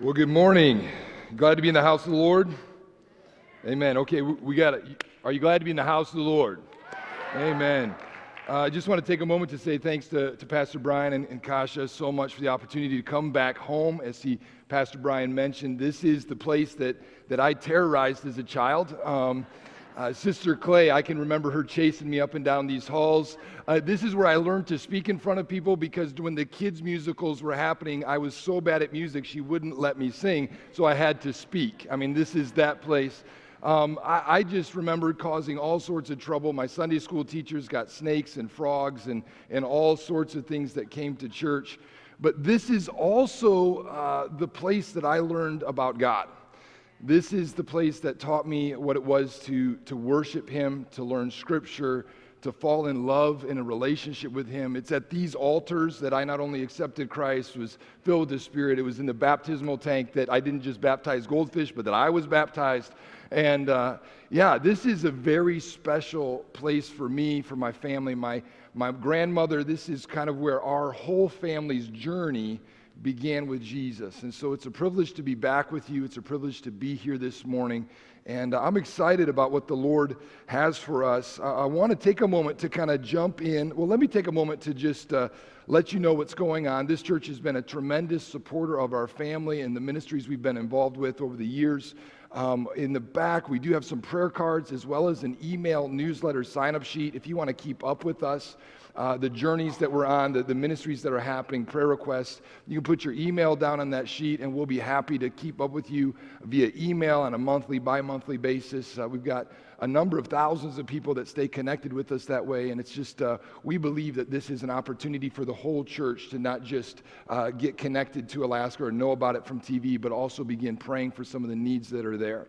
Well, good morning. Glad to be in the house of the Lord. Amen. Okay, we, got it. Are you glad to be in the house of the Lord? Amen. Uh, I just want to take a moment to say thanks to, to Pastor Brian and, and Kasha so much for the opportunity to come back home. As he, Pastor Brian mentioned, this is the place that, that I terrorized as a child. Um, uh, Sister Clay, I can remember her chasing me up and down these halls. Uh, this is where I learned to speak in front of people because when the kids' musicals were happening, I was so bad at music, she wouldn't let me sing, so I had to speak. I mean, this is that place. Um, I, I, just remember causing all sorts of trouble. My Sunday school teachers got snakes and frogs and, and all sorts of things that came to church. But this is also uh, the place that I learned about God. This is the place that taught me what it was to, to worship Him, to learn Scripture, to fall in love in a relationship with Him. It's at these altars that I not only accepted Christ, was filled with the Spirit. It was in the baptismal tank that I didn't just baptize goldfish, but that I was baptized. And uh, yeah, this is a very special place for me, for my family, my, my grandmother. This is kind of where our whole family's journey began with Jesus. And so it's a privilege to be back with you. It's a privilege to be here this morning. And I'm excited about what the Lord has for us. I, want to take a moment to kind of jump in. Well, let me take a moment to just uh, let you know what's going on. This church has been a tremendous supporter of our family and the ministries we've been involved with over the years. Um, in the back, we do have some prayer cards as well as an email newsletter sign up sheet if you want to keep up with us uh, the journeys that we're on, the, the ministries that are happening, prayer requests. You can put your email down on that sheet, and we'll be happy to keep up with you via email on a monthly, bi monthly basis. Uh, we've got a number of thousands of people that stay connected with us that way, and it's just, uh, we believe that this is an opportunity for the whole church to not just uh, get connected to Alaska or know about it from TV, but also begin praying for some of the needs that are there.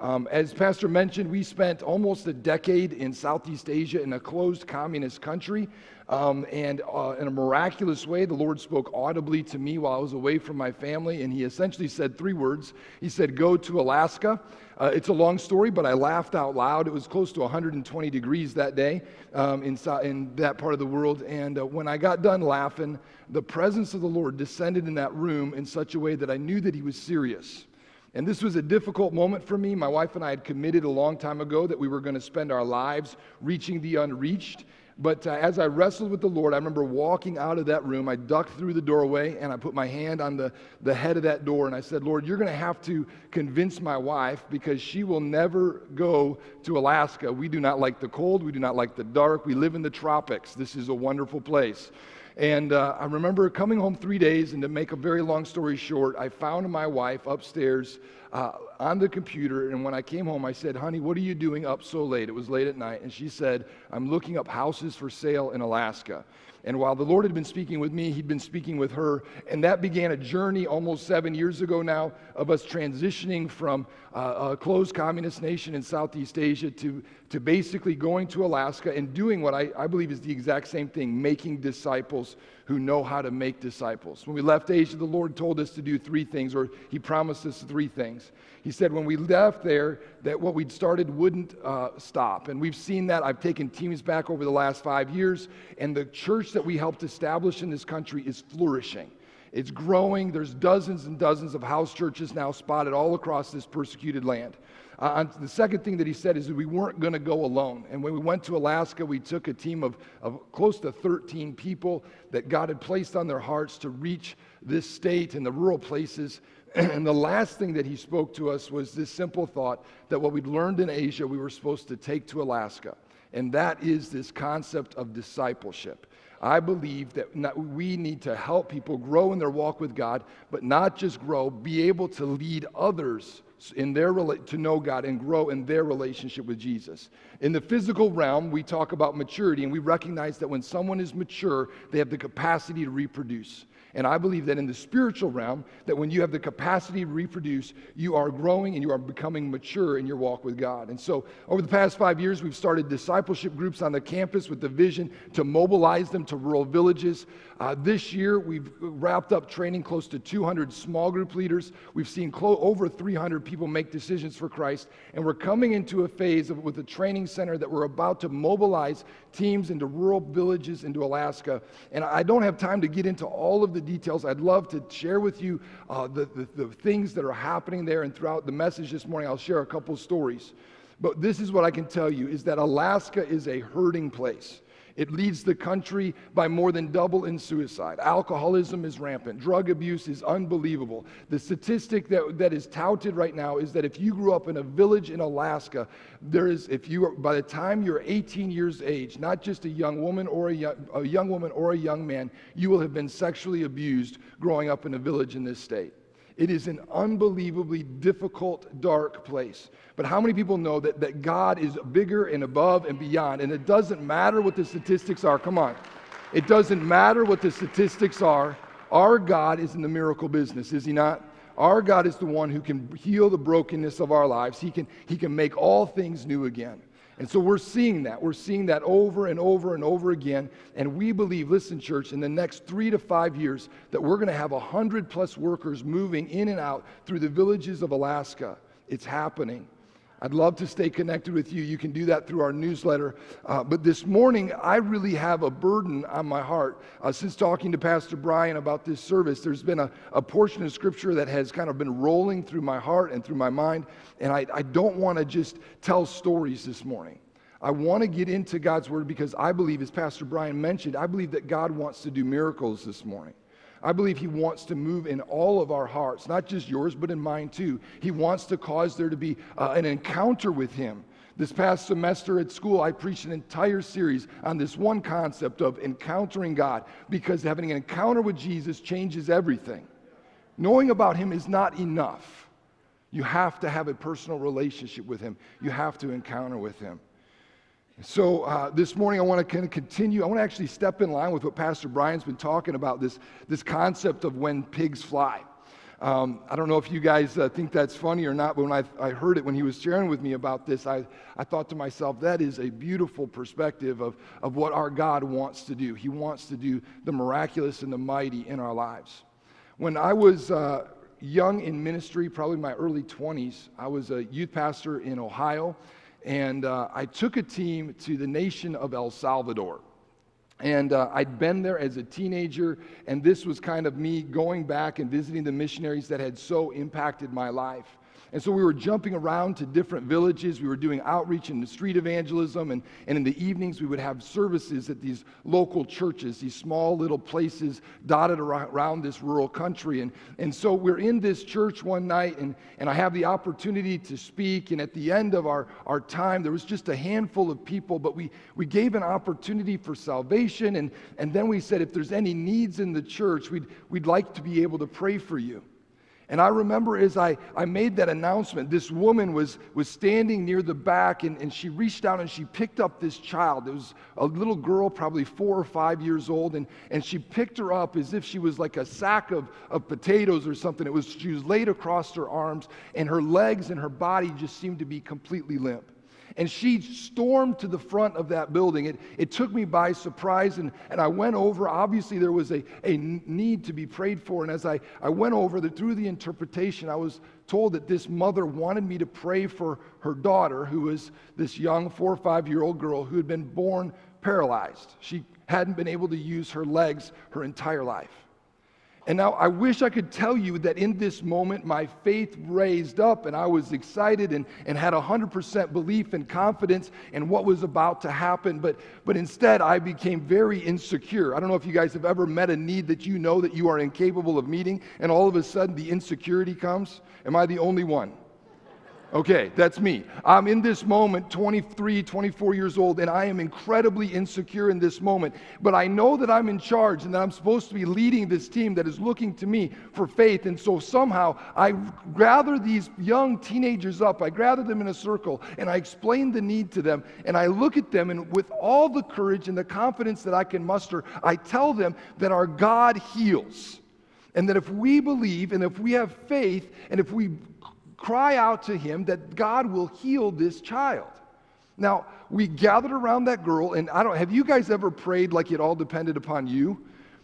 Um, as Pastor mentioned, we spent almost a decade in Southeast Asia in a closed communist country. Um, and uh, in a miraculous way, the Lord spoke audibly to me while I was away from my family. And He essentially said three words He said, Go to Alaska. Uh, it's a long story, but I laughed out loud. It was close to 120 degrees that day um, in, in, that part of the world. And uh, when I got done laughing, the presence of the Lord descended in that room in such a way that I knew that He was serious. And this was a difficult moment for me. My wife and I had committed a long time ago that we were going to spend our lives reaching the unreached. But uh, as I wrestled with the Lord, I remember walking out of that room. I ducked through the doorway and I put my hand on the, the head of that door and I said, Lord, you're going to have to convince my wife because she will never go to Alaska. We do not like the cold. We do not like the dark. We live in the tropics. This is a wonderful place. And uh, I remember coming home three days, and to make a very long story short, I found my wife upstairs uh, on the computer. And when I came home, I said, Honey, what are you doing up so late? It was late at night. And she said, I'm looking up houses for sale in Alaska. And while the Lord had been speaking with me, He'd been speaking with her. And that began a journey almost seven years ago now of us transitioning from uh, a closed communist nation in Southeast Asia to, to basically going to Alaska and doing what I, I believe is the exact same thing making disciples who know how to make disciples. When we left Asia, the Lord told us to do three things, or He promised us three things. He said when we left there, that what we'd started wouldn't uh, stop. And we've seen that. I've taken teams back over the last five years, and the church that we helped establish in this country is flourishing. It's growing. There's dozens and dozens of house churches now spotted all across this persecuted land. Uh, the second thing that he said is we weren't going to go alone. And when we went to Alaska, we took a team of, of close to 13 people that God had placed on their hearts to reach this state and the rural places and the last thing that he spoke to us was this simple thought that what we'd learned in Asia, we were supposed to take to Alaska. And that is this concept of discipleship. I believe that we need to help people grow in their walk with God, but not just grow, be able to lead others in their to know God and grow in their relationship with Jesus. In the physical realm, we talk about maturity and we recognize that when someone is mature, they have the capacity to reproduce. And I believe that in the spiritual realm, that when you have the capacity to reproduce, you are growing and you are becoming mature in your walk with God. And so, over the past five years, we've started discipleship groups on the campus with the vision to mobilize them to rural villages. Uh, this year, we've wrapped up training close to 200 small group leaders. We've seen clo- over 300 people make decisions for Christ. And we're coming into a phase of, with a training center that we're about to mobilize teams into rural villages into Alaska. And I don't have time to get into all of the details. I'd love to share with you uh, the, the, the things that are happening there. And throughout the message this morning, I'll share a couple stories. But this is what I can tell you is that Alaska is a hurting place. It leads the country by more than double in suicide. Alcoholism is rampant. Drug abuse is unbelievable. The statistic that, that is touted right now is that if you grew up in a village in Alaska, there is, if you are, by the time you're 18 years age, not just a young woman or a young, a young woman or a young man, you will have been sexually abused growing up in a village in this state. It is an unbelievably difficult, dark place. But how many people know that, that God is bigger and above and beyond? And it doesn't matter what the statistics are. Come on. It doesn't matter what the statistics are. Our God is in the miracle business, is He not? Our God is the one who can heal the brokenness of our lives. He can, he can make all things new again. And so we're seeing that. We're seeing that over and over and over again. And we believe, listen, church, in the next three to five years, that we're going to have 100 plus workers moving in and out through the villages of Alaska. It's happening. I'd love to stay connected with you. You can do that through our newsletter. Uh, but this morning, I really have a burden on my heart. Uh, since talking to Pastor Brian about this service, there's been a, a, portion of scripture that has kind of been rolling through my heart and through my mind. And I, I don't want to just tell stories this morning. I want to get into God's word because I believe, as Pastor Brian mentioned, I believe that God wants to do miracles this morning. I believe He wants to move in all of our hearts, not just yours, but in mine too. He wants to cause there to be uh, an encounter with Him. This past semester at school, I preached an entire series on this one concept of encountering God because having an encounter with Jesus changes everything. Knowing about Him is not enough. You have to have a personal relationship with Him, you have to encounter with Him. So uh, this morning, I want to kind of continue. I want to actually step in line with what Pastor Brian's been talking about this, this concept of when pigs fly. Um, I don't know if you guys uh, think that's funny or not, but when I, I heard it when he was sharing with me about this, I, I thought to myself, that is a beautiful perspective of, of what our God wants to do. He wants to do the miraculous and the mighty in our lives. When I was uh, young in ministry, probably my early 20s, I was a youth pastor in Ohio. And uh, I took a team to the nation of El Salvador. And uh, I'd been there as a teenager, and this was kind of me going back and visiting the missionaries that had so impacted my life. And so we were jumping around to different villages. We were doing outreach and street evangelism. And, and in the evenings, we would have services at these local churches, these small little places dotted around this rural country. And, and so we're in this church one night, and, and I have the opportunity to speak. And at the end of our, our time, there was just a handful of people, but we, we gave an opportunity for salvation. And, and then we said, if there's any needs in the church, we'd, we'd like to be able to pray for you. And I remember as I, I made that announcement, this woman was, was standing near the back and, and she reached out and she picked up this child. It was a little girl, probably four or five years old, and, and she picked her up as if she was like a sack of, of potatoes or something. It was, she was laid across her arms, and her legs and her body just seemed to be completely limp. And she stormed to the front of that building. It, it took me by surprise, and, and I went over. Obviously, there was a, a need to be prayed for. And as I, I went over the, through the interpretation, I was told that this mother wanted me to pray for her daughter, who was this young four or five year old girl who had been born paralyzed. She hadn't been able to use her legs her entire life. And now I wish I could tell you that in this moment my faith raised up and I was excited and, and had 100% belief and confidence in what was about to happen. But, but instead, I became very insecure. I don't know if you guys have ever met a need that you know that you are incapable of meeting, and all of a sudden the insecurity comes. Am I the only one? Okay, that's me. I'm in this moment, 23, 24 years old, and I am incredibly insecure in this moment. But I know that I'm in charge and that I'm supposed to be leading this team that is looking to me for faith. And so somehow I gather these young teenagers up, I gather them in a circle, and I explain the need to them. And I look at them, and with all the courage and the confidence that I can muster, I tell them that our God heals. And that if we believe and if we have faith and if we cry out to him that God will heal this child. Now, we gathered around that girl, and I don't have you guys ever prayed like it all depended upon you?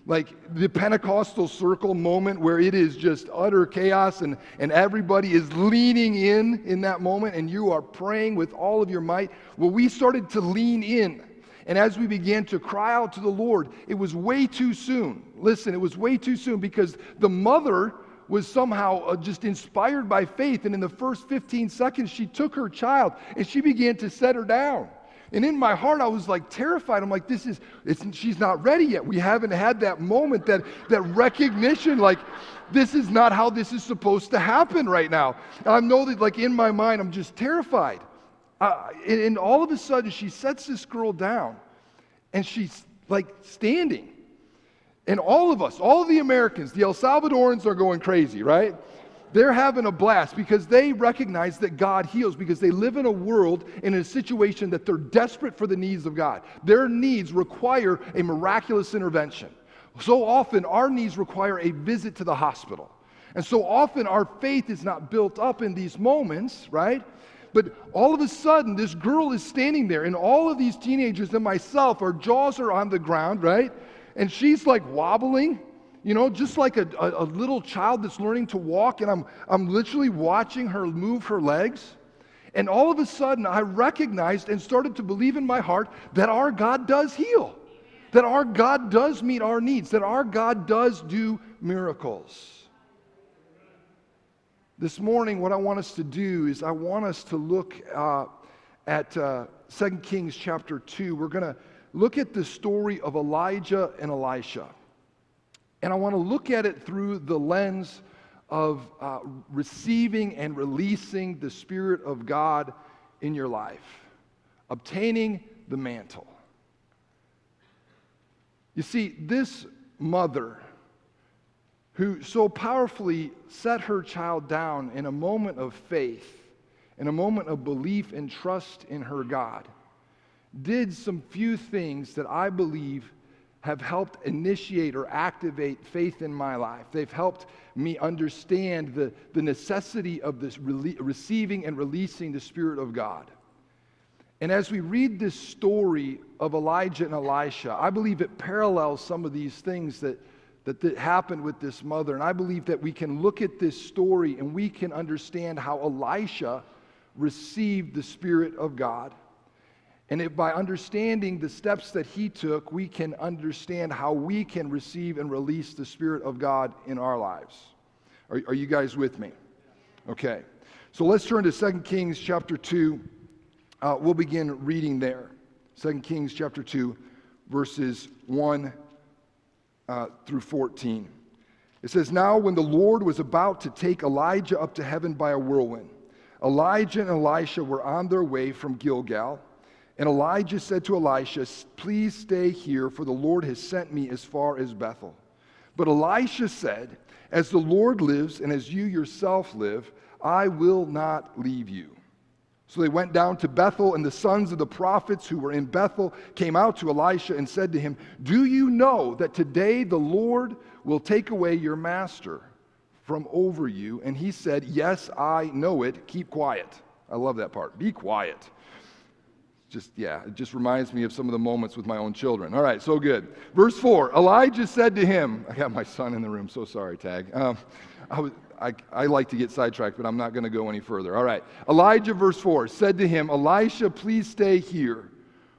Like the Pentecostal circle moment where it is just utter chaos and, and everybody is leaning in in that moment and you are praying with all of your might. Well, we started to lean in And as we began to cry out to the Lord, it was way too soon. Listen, it was way too soon because the mother was somehow uh, just inspired by faith. And in the first 15 seconds, she took her child and she began to set her down. And in my heart, I was like terrified. I'm like, this is, she's not ready yet. We haven't had that moment, that, that recognition, like, this is not how this is supposed to happen right now. And I know that, like, in my mind, I'm just terrified. Uh, and, and all of a sudden, she sets this girl down and she's like standing. And all of us, all the Americans, the El Salvadorans are going crazy, right? They're having a blast because they recognize that God heals because they live in a world in a situation that they're desperate for the needs of God. Their needs require a miraculous intervention. So often, our needs require a visit to the hospital. And so often, our faith is not built up in these moments, right? But all of a sudden, this girl is standing there, and all of these teenagers and myself, our jaws are on the ground, right? And she's like wobbling, you know, just like a, a, a, little child that's learning to walk, and I'm, I'm literally watching her move her legs. And all of a sudden, I recognized and started to believe in my heart that our God does heal, that our God does meet our needs, that our God does do miracles. This morning, what I want us to do is I want us to look uh, at uh, 2 Kings chapter 2. We're going to look at the story of Elijah and Elisha. And I want to look at it through the lens of uh, receiving and releasing the Spirit of God in your life, obtaining the mantle. You see, this mother who so powerfully set her child down in a moment of faith, in a moment of belief and trust in her God, did some few things that I believe have helped initiate or activate faith in my life. They've helped me understand the, the necessity of this rele- receiving and releasing the Spirit of God. And as we read this story of Elijah and Elisha, I believe it parallels some of these things that that, that happened with this mother. And I believe that we can look at this story and we can understand how Elisha received the Spirit of God. And if by understanding the steps that he took, we can understand how we can receive and release the Spirit of God in our lives. Are, are you guys with me? Okay. So let's turn to 2 Kings chapter 2. Uh, we'll begin reading there. 2 Kings chapter 2, verses 1 uh, through 14. It says, Now when the Lord was about to take Elijah up to heaven by a whirlwind, Elijah and Elisha were on their way from Gilgal. And Elijah said to Elisha, Please stay here, for the Lord has sent me as far as Bethel. But Elisha said, As the Lord lives and as you yourself live, I will not leave you. So they went down to Bethel, and the sons of the prophets who were in Bethel came out to Elisha and said to him, Do you know that today the Lord will take away your master from over you? And he said, Yes, I know it. Keep quiet. I love that part. Be quiet. Just, yeah, it just reminds me of some of the moments with my own children. All right, so good. Verse 4 Elijah said to him, I got my son in the room, so sorry, Tag. Um, I was, I, I like to get sidetracked, but I'm not going to go any further. All right. Elijah, verse 4, said to him, Elisha, please stay here,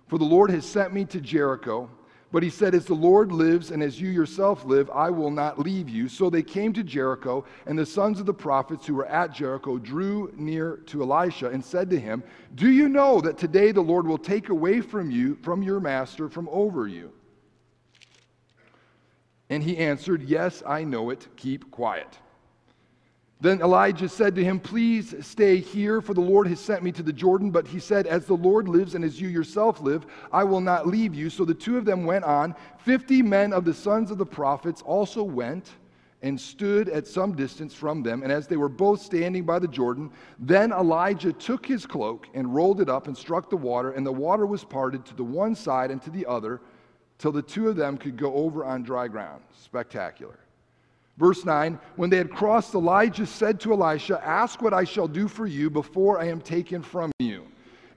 for the Lord has sent me to Jericho. But he said, As the Lord lives and as you yourself live, I will not leave you. So they came to Jericho, and the sons of the prophets who were at Jericho drew near to Elisha and said to him, Do you know that today the Lord will take away from you, from your master, from over you? And he answered, Yes, I know it. Keep quiet. Then Elijah said to him, Please stay here, for the Lord has sent me to the Jordan. But he said, As the Lord lives and as you yourself live, I will not leave you. So the two of them went on. Fifty men of the sons of the prophets also went and stood at some distance from them. And as they were both standing by the Jordan, then Elijah took his cloak and rolled it up and struck the water, and the water was parted to the one side and to the other, till the two of them could go over on dry ground. Spectacular. Verse 9 When they had crossed, Elijah said to Elisha, Ask what I shall do for you before I am taken from you.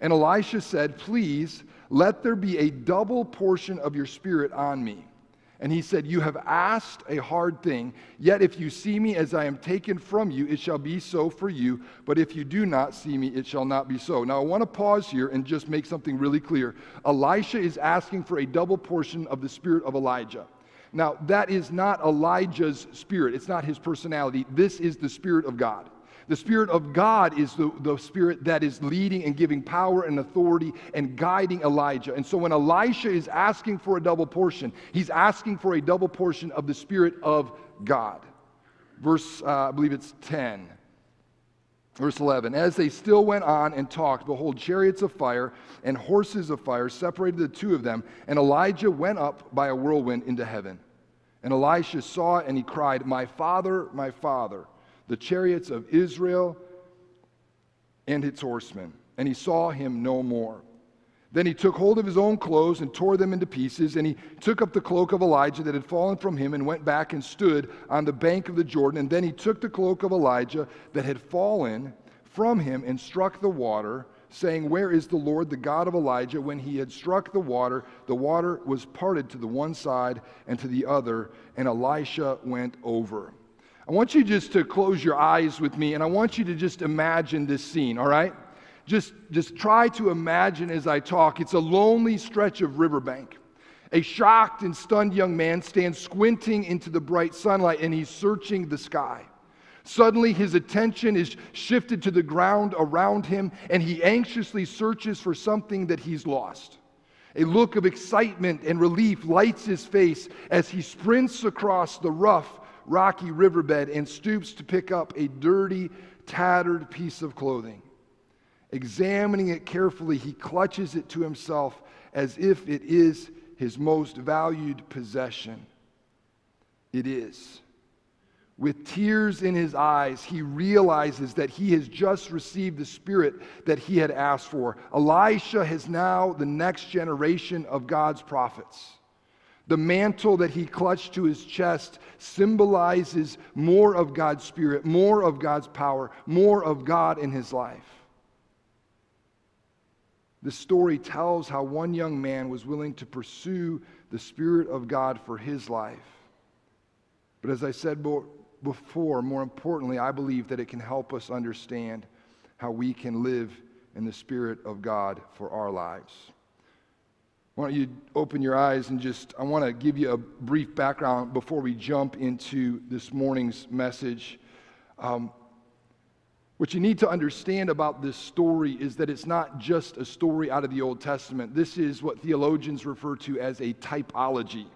And Elisha said, Please let there be a double portion of your spirit on me. And he said, You have asked a hard thing, yet if you see me as I am taken from you, it shall be so for you. But if you do not see me, it shall not be so. Now, I want to pause here and just make something really clear. Elisha is asking for a double portion of the spirit of Elijah. Now, that is not Elijah's spirit, it's not his personality. This is the spirit of God. The Spirit of God is the, the Spirit that is leading and giving power and authority and guiding Elijah. And so when Elisha is asking for a double portion, he's asking for a double portion of the Spirit of God. Verse, uh, I believe it's 10. Verse 11 As they still went on and talked, behold, chariots of fire and horses of fire separated the two of them, and Elijah went up by a whirlwind into heaven. And Elisha saw it, and he cried, My father, my father the chariots of Israel and its horsemen. And he saw him no more. Then he took hold of his own clothes and tore them into pieces. And he took up the cloak of Elijah that had fallen from him and went back and stood on the bank of the Jordan. And then he took the cloak of Elijah that had fallen from him and struck the water, saying, Where is the Lord, the God of Elijah? When he had struck the water, the water was parted to the one side and to the other, and Elisha went over. I want you just to close your eyes with me and I want you to just imagine this scene, all right? Just, just try to imagine as I talk. It's a lonely stretch of riverbank. A shocked and stunned young man stands squinting into the bright sunlight and he's searching the sky. Suddenly, his attention is shifted to the ground around him and he anxiously searches for something that he's lost. A look of excitement and relief lights his face as he sprints across the rough, rocky riverbed and stoops to pick up a dirty, tattered piece of clothing. Examining it carefully, he clutches it to himself as if it is his most valued possession. It is. With tears in his eyes, he realizes that he has just received the spirit that he had asked for. Elisha has now the next generation of God's prophets. The mantle that he clutched to his chest symbolizes more of God's Spirit, more of God's power, more of God in his life. The story tells how one young man was willing to pursue the Spirit of God for his life. But as I said before, more importantly, I believe that it can help us understand how we can live in the Spirit of God for our lives. Why don't you open your eyes and just, I want to give you a brief background before we jump into this morning's message. Um, what you need to understand about this story is that it's not just a story out of the Old Testament. This is what theologians refer to as a typology.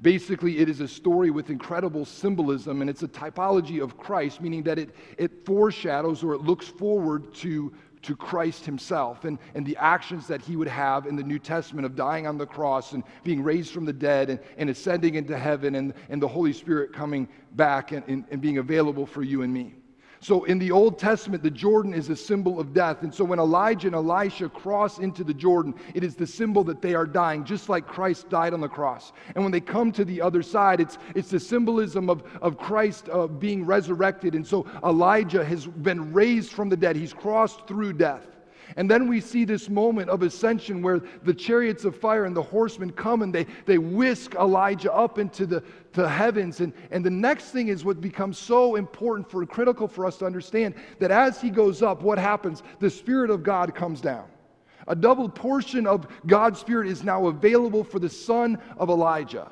Basically, it is a story with incredible symbolism, and it's a typology of Christ, meaning that it, it foreshadows or it looks forward to to Christ himself and, and the actions that he would have in the New Testament of dying on the cross and being raised from the dead and, and ascending into heaven and, and the Holy Spirit coming back and, and, and being available for you and me. So in the Old Testament, the Jordan is a symbol of death. And so when Elijah and Elisha cross into the Jordan, it is the symbol that they are dying, just like Christ died on the cross. And when they come to the other side, it's, it's the symbolism of, of Christ uh, being resurrected. And so Elijah has been raised from the dead, he's crossed through death. And then we see this moment of ascension where the chariots of fire and the horsemen come and they, they whisk Elijah up into the to heavens. And, and the next thing is what becomes so important for critical for us to understand that as he goes up, what happens? The Spirit of God comes down. A double portion of God's Spirit is now available for the son of Elijah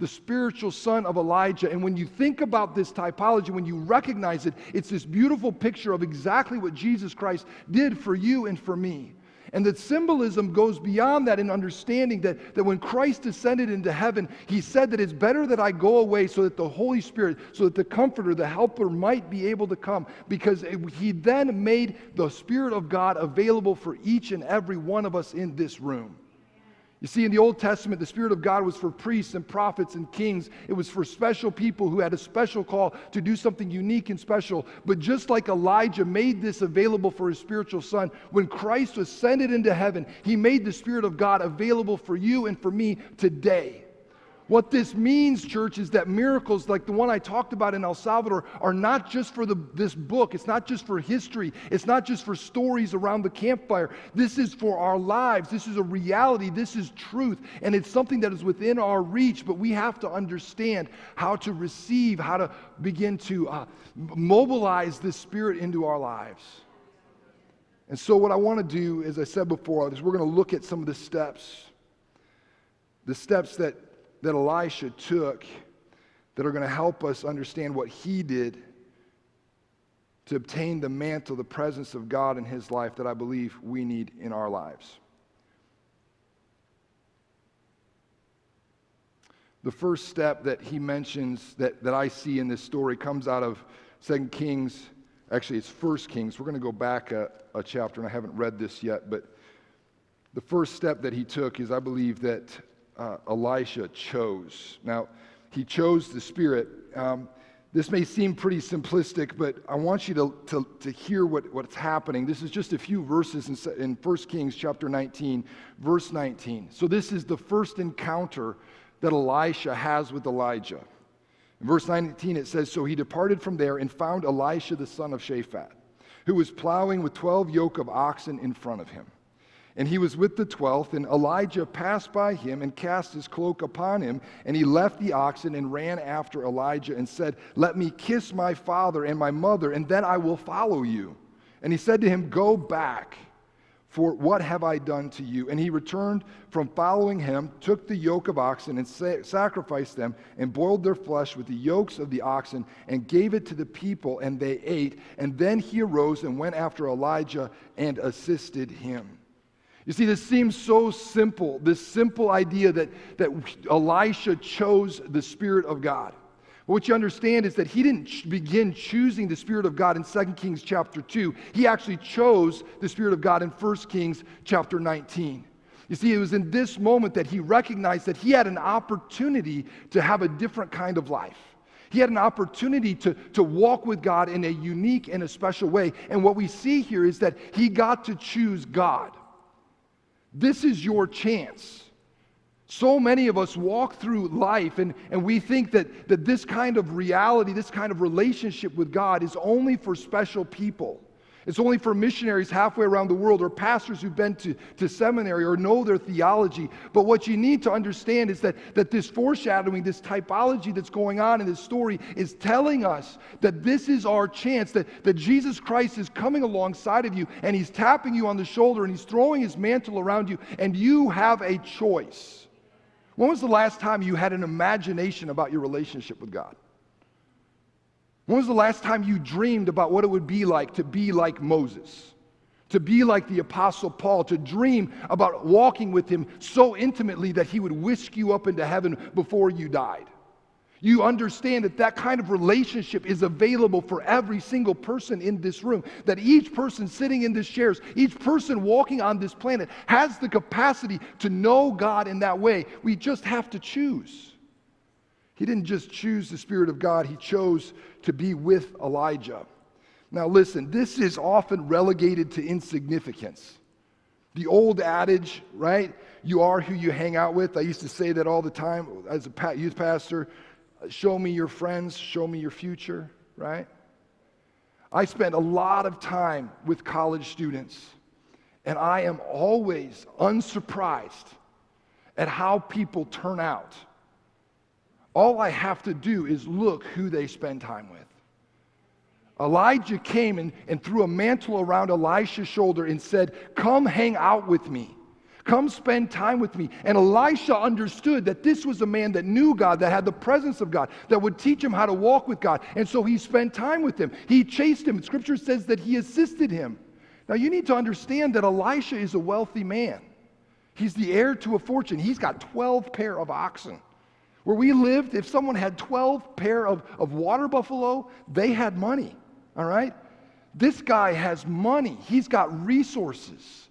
the spiritual son of Elijah. And when you think about this typology, when you recognize it, it's this beautiful picture of exactly what Jesus Christ did for you and for me. And the symbolism goes beyond that in understanding that, that when Christ ascended into heaven, he said that it's better that I go away so that the Holy Spirit, so that the Comforter, the Helper might be able to come. Because it, he then made the Spirit of God available for each and every one of us in this room. You see, in the Old Testament, the Spirit of God was for priests and prophets and kings. It was for special people who had a special call to do something unique and special. But just like Elijah made this available for his spiritual son, when Christ ascended into heaven, he made the Spirit of God available for you and for me today. What this means, church, is that miracles like the one I talked about in El Salvador are not just for the, this book. It's not just for history. It's not just for stories around the campfire. This is for our lives. This is a reality. This is truth. And it's something that is within our reach, but we have to understand how to receive, how to begin to uh, mobilize this spirit into our lives. And so, what I want to do, as I said before, is we're going to look at some of the steps. The steps that that Elisha took that are going to help us understand what he did to obtain the mantle, the presence of God in his life that I believe we need in our lives. The first step that he mentions that, that I see in this story comes out of 2 Kings. Actually, it's 1 Kings. We're going to go back a, a chapter, and I haven't read this yet, but the first step that he took is I believe that uh, Elisha chose. Now, he chose the Spirit. Um, this may seem pretty simplistic, but I want you to, to, to hear what, what's happening. This is just a few verses in, in 1 Kings chapter 19, verse 19. So, this is the first encounter that Elisha has with Elijah. In verse 19, it says So he departed from there and found Elisha the son of Shaphat, who was plowing with 12 yoke of oxen in front of him. And he was with the twelfth, and Elijah passed by him and cast his cloak upon him. And he left the oxen and ran after Elijah and said, Let me kiss my father and my mother, and then I will follow you. And he said to him, Go back, for what have I done to you? And he returned from following him, took the yoke of oxen, and sa- sacrificed them, and boiled their flesh with the yokes of the oxen, and gave it to the people, and they ate. And then he arose and went after Elijah and assisted him. You see, this seems so simple, this simple idea that, that Elisha chose the Spirit of God. But what you understand is that he didn't begin choosing the Spirit of God in 2 Kings chapter 2. He actually chose the Spirit of God in 1 Kings chapter 19. You see, it was in this moment that he recognized that he had an opportunity to have a different kind of life. He had an opportunity to, to walk with God in a unique and a special way. And what we see here is that he got to choose God. This is your chance. So many of us walk through life and, and we think that, that this kind of reality, this kind of relationship with God is only for special people. It's only for missionaries halfway around the world or pastors who've been to, to seminary or know their theology. But what you need to understand is that, that this foreshadowing, this typology that's going on in this story is telling us that this is our chance, that, that Jesus Christ is coming alongside of you and he's tapping you on the shoulder and he's throwing his mantle around you, and you have a choice. When was the last time you had an imagination about your relationship with God? When was the last time you dreamed about what it would be like to be like Moses? To be like the Apostle Paul, to dream about walking with him so intimately that he would whisk you up into heaven before you died. You understand that that kind of relationship is available for every single person in this room. That each person sitting in these chairs, each person walking on this planet has the capacity to know God in that way. We just have to choose. He didn't just choose the Spirit of God, he chose to be with Elijah. Now, listen, this is often relegated to insignificance. The old adage, right? You are who you hang out with. I used to say that all the time as a youth pastor show me your friends, show me your future, right? I spend a lot of time with college students, and I am always unsurprised at how people turn out all I have to do is look who they spend time with. Elijah came and, and threw a mantle around Elisha's shoulder and said, Come hang out with me. Come spend time with me. And Elisha understood that this was a man that knew God, that had the presence of God, that would teach him how to walk with God. And so he spent time with him. He chased him. Scripture says that he assisted him. Now you need to understand that Elisha is a wealthy man. He's the heir to a fortune. He's got 12 pair of oxen. Where we lived, if someone had 12 pair of, of water buffalo, they had money, all right? This guy has money. He's got resources.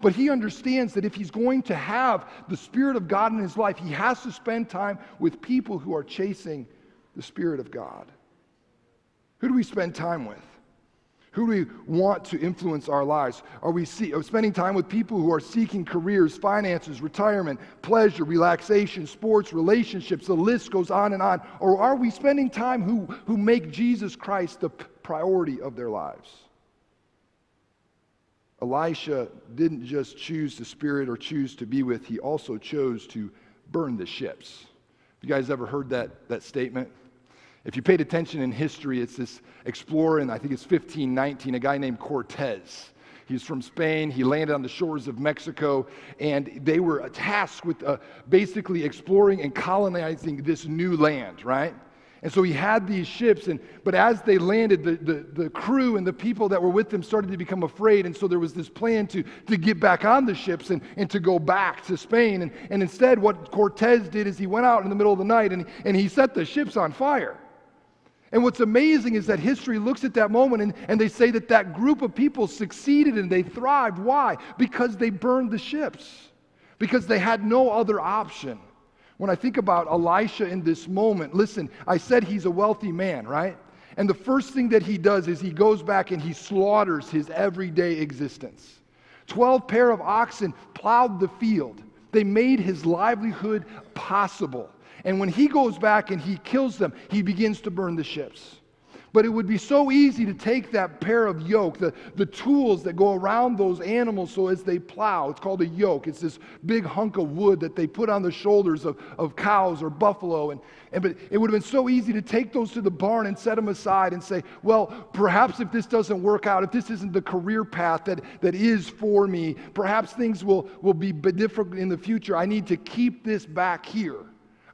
But he understands that if he's going to have the Spirit of God in his life, he has to spend time with people who are chasing the Spirit of God. Who do we spend time with? Who do we want to influence our lives? Are we see, are spending time with people who are seeking careers, finances, retirement, pleasure, relaxation, sports, relationships? The list goes on and on. Or are we spending time who, who make Jesus Christ the priority of their lives? Elisha didn't just choose the Spirit or choose to be with, he also chose to burn the ships. You guys ever heard that, that statement? If you paid attention in history, it's this explorer in, I think it's 1519, a guy named Cortez. He's from Spain. He landed on the shores of Mexico, and they were tasked with uh, basically exploring and colonizing this new land, right? And so he had these ships, and but as they landed, the, the, the crew and the people that were with them started to become afraid. And so there was this plan to, to get back on the ships and, and to go back to Spain. And, and instead, what Cortez did is he went out in the middle of the night and, and he set the ships on fire. And what's amazing is that history looks at that moment and, and they say that that group of people succeeded and they thrived. Why? Because they burned the ships, because they had no other option. When I think about Elisha in this moment, listen, I said he's a wealthy man, right? And the first thing that he does is he goes back and he slaughters his everyday existence. Twelve pair of oxen plowed the field, they made his livelihood possible. And when he goes back and he kills them, he begins to burn the ships. But it would be so easy to take that pair of yoke, the, the tools that go around those animals so as they plow. It's called a yoke. It's this big hunk of wood that they put on the shoulders of, of cows or buffalo. And, and but it would have been so easy to take those to the barn and set them aside and say, well, perhaps if this doesn't work out, if this isn't the career path that, that is for me, perhaps things will, will be different in the future. I need to keep this back here.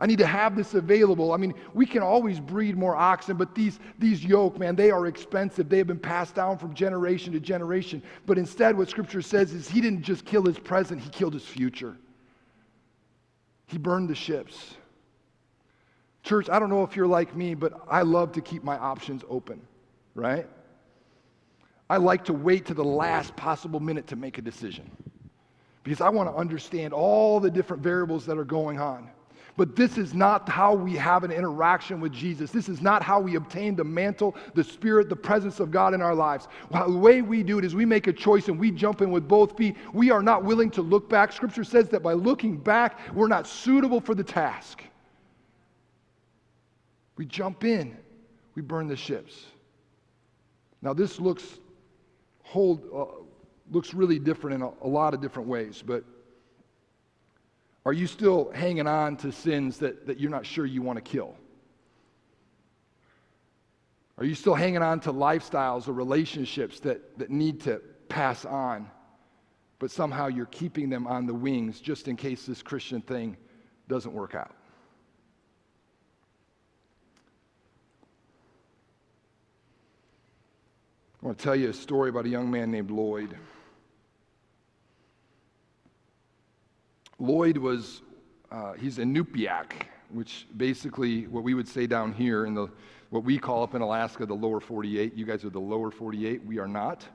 I need to have this available. I mean, we can always breed more oxen, but these, these yoke, man, they are expensive. They have been passed down from generation to generation. But instead, what Scripture says is he didn't just kill his present, he killed his future. He burned the ships. Church, I don't know if you're like me, but I love to keep my options open, right? I like to wait to the last possible minute to make a decision because I want to understand all the different variables that are going on. But this is not how we have an interaction with Jesus. This is not how we obtain the mantle, the spirit, the presence of God in our lives. Well, the way we do it is we make a choice and we jump in with both feet. We are not willing to look back. Scripture says that by looking back, we're not suitable for the task. We jump in, we burn the ships. Now, this looks, hold, uh, looks really different in a, a lot of different ways, but are you still hanging on to sins that, that you're not sure you want to kill? Are you still hanging on to lifestyles or relationships that, that need to pass on, but somehow you're keeping them on the wings just in case this Christian thing doesn't work out? I want to tell you a story about a young man named Lloyd. Lloyd was, uh, he's a Iñupiaq, which basically what we would say down here in the, what we call up in Alaska, the lower 48. You guys are the lower 48. We are not.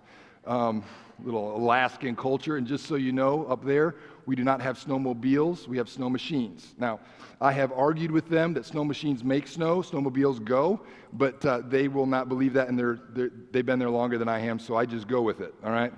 Um, little Alaskan culture. And just so you know, up there, we do not have snowmobiles, we have snow machines. Now, I have argued with them that snow machines make snow, snowmobiles go, but uh, they will not believe that, and they're, they're, they've been there longer than I am, so I just go with it, all right?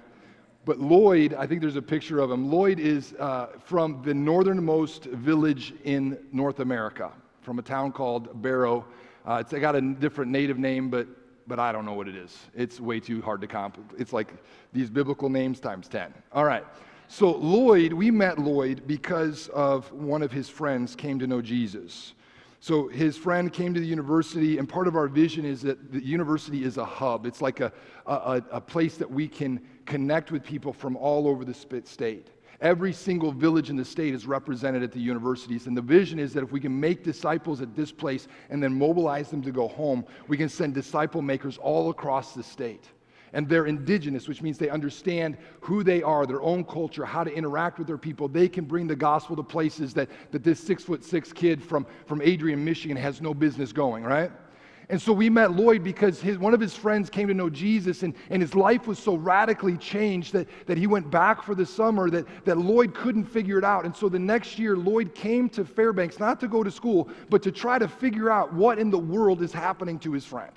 But Lloyd, I think there's a picture of him. Lloyd is uh, from the northernmost village in North America, from a town called Barrow. Uh, it's got a different native name, but, but I don't know what it is. It's way too hard to comp. It's like these biblical names times 10. All right. So Lloyd, we met Lloyd because of one of his friends came to know Jesus. So his friend came to the university, and part of our vision is that the university is a hub. It's like a, a, a place that we can connect with people from all over the state. Every single village in the state is represented at the universities. And the vision is that if we can make disciples at this place and then mobilize them to go home, we can send disciple makers all across the state. And they're indigenous, which means they understand who they are, their own culture, how to interact with their people. They can bring the gospel to places that, that this six foot six kid from, from Adrian, Michigan has no business going, right? And so we met Lloyd because his, one of his friends came to know Jesus, and, and his life was so radically changed that, that he went back for the summer that, that Lloyd couldn't figure it out. And so the next year, Lloyd came to Fairbanks not to go to school, but to try to figure out what in the world is happening to his friend.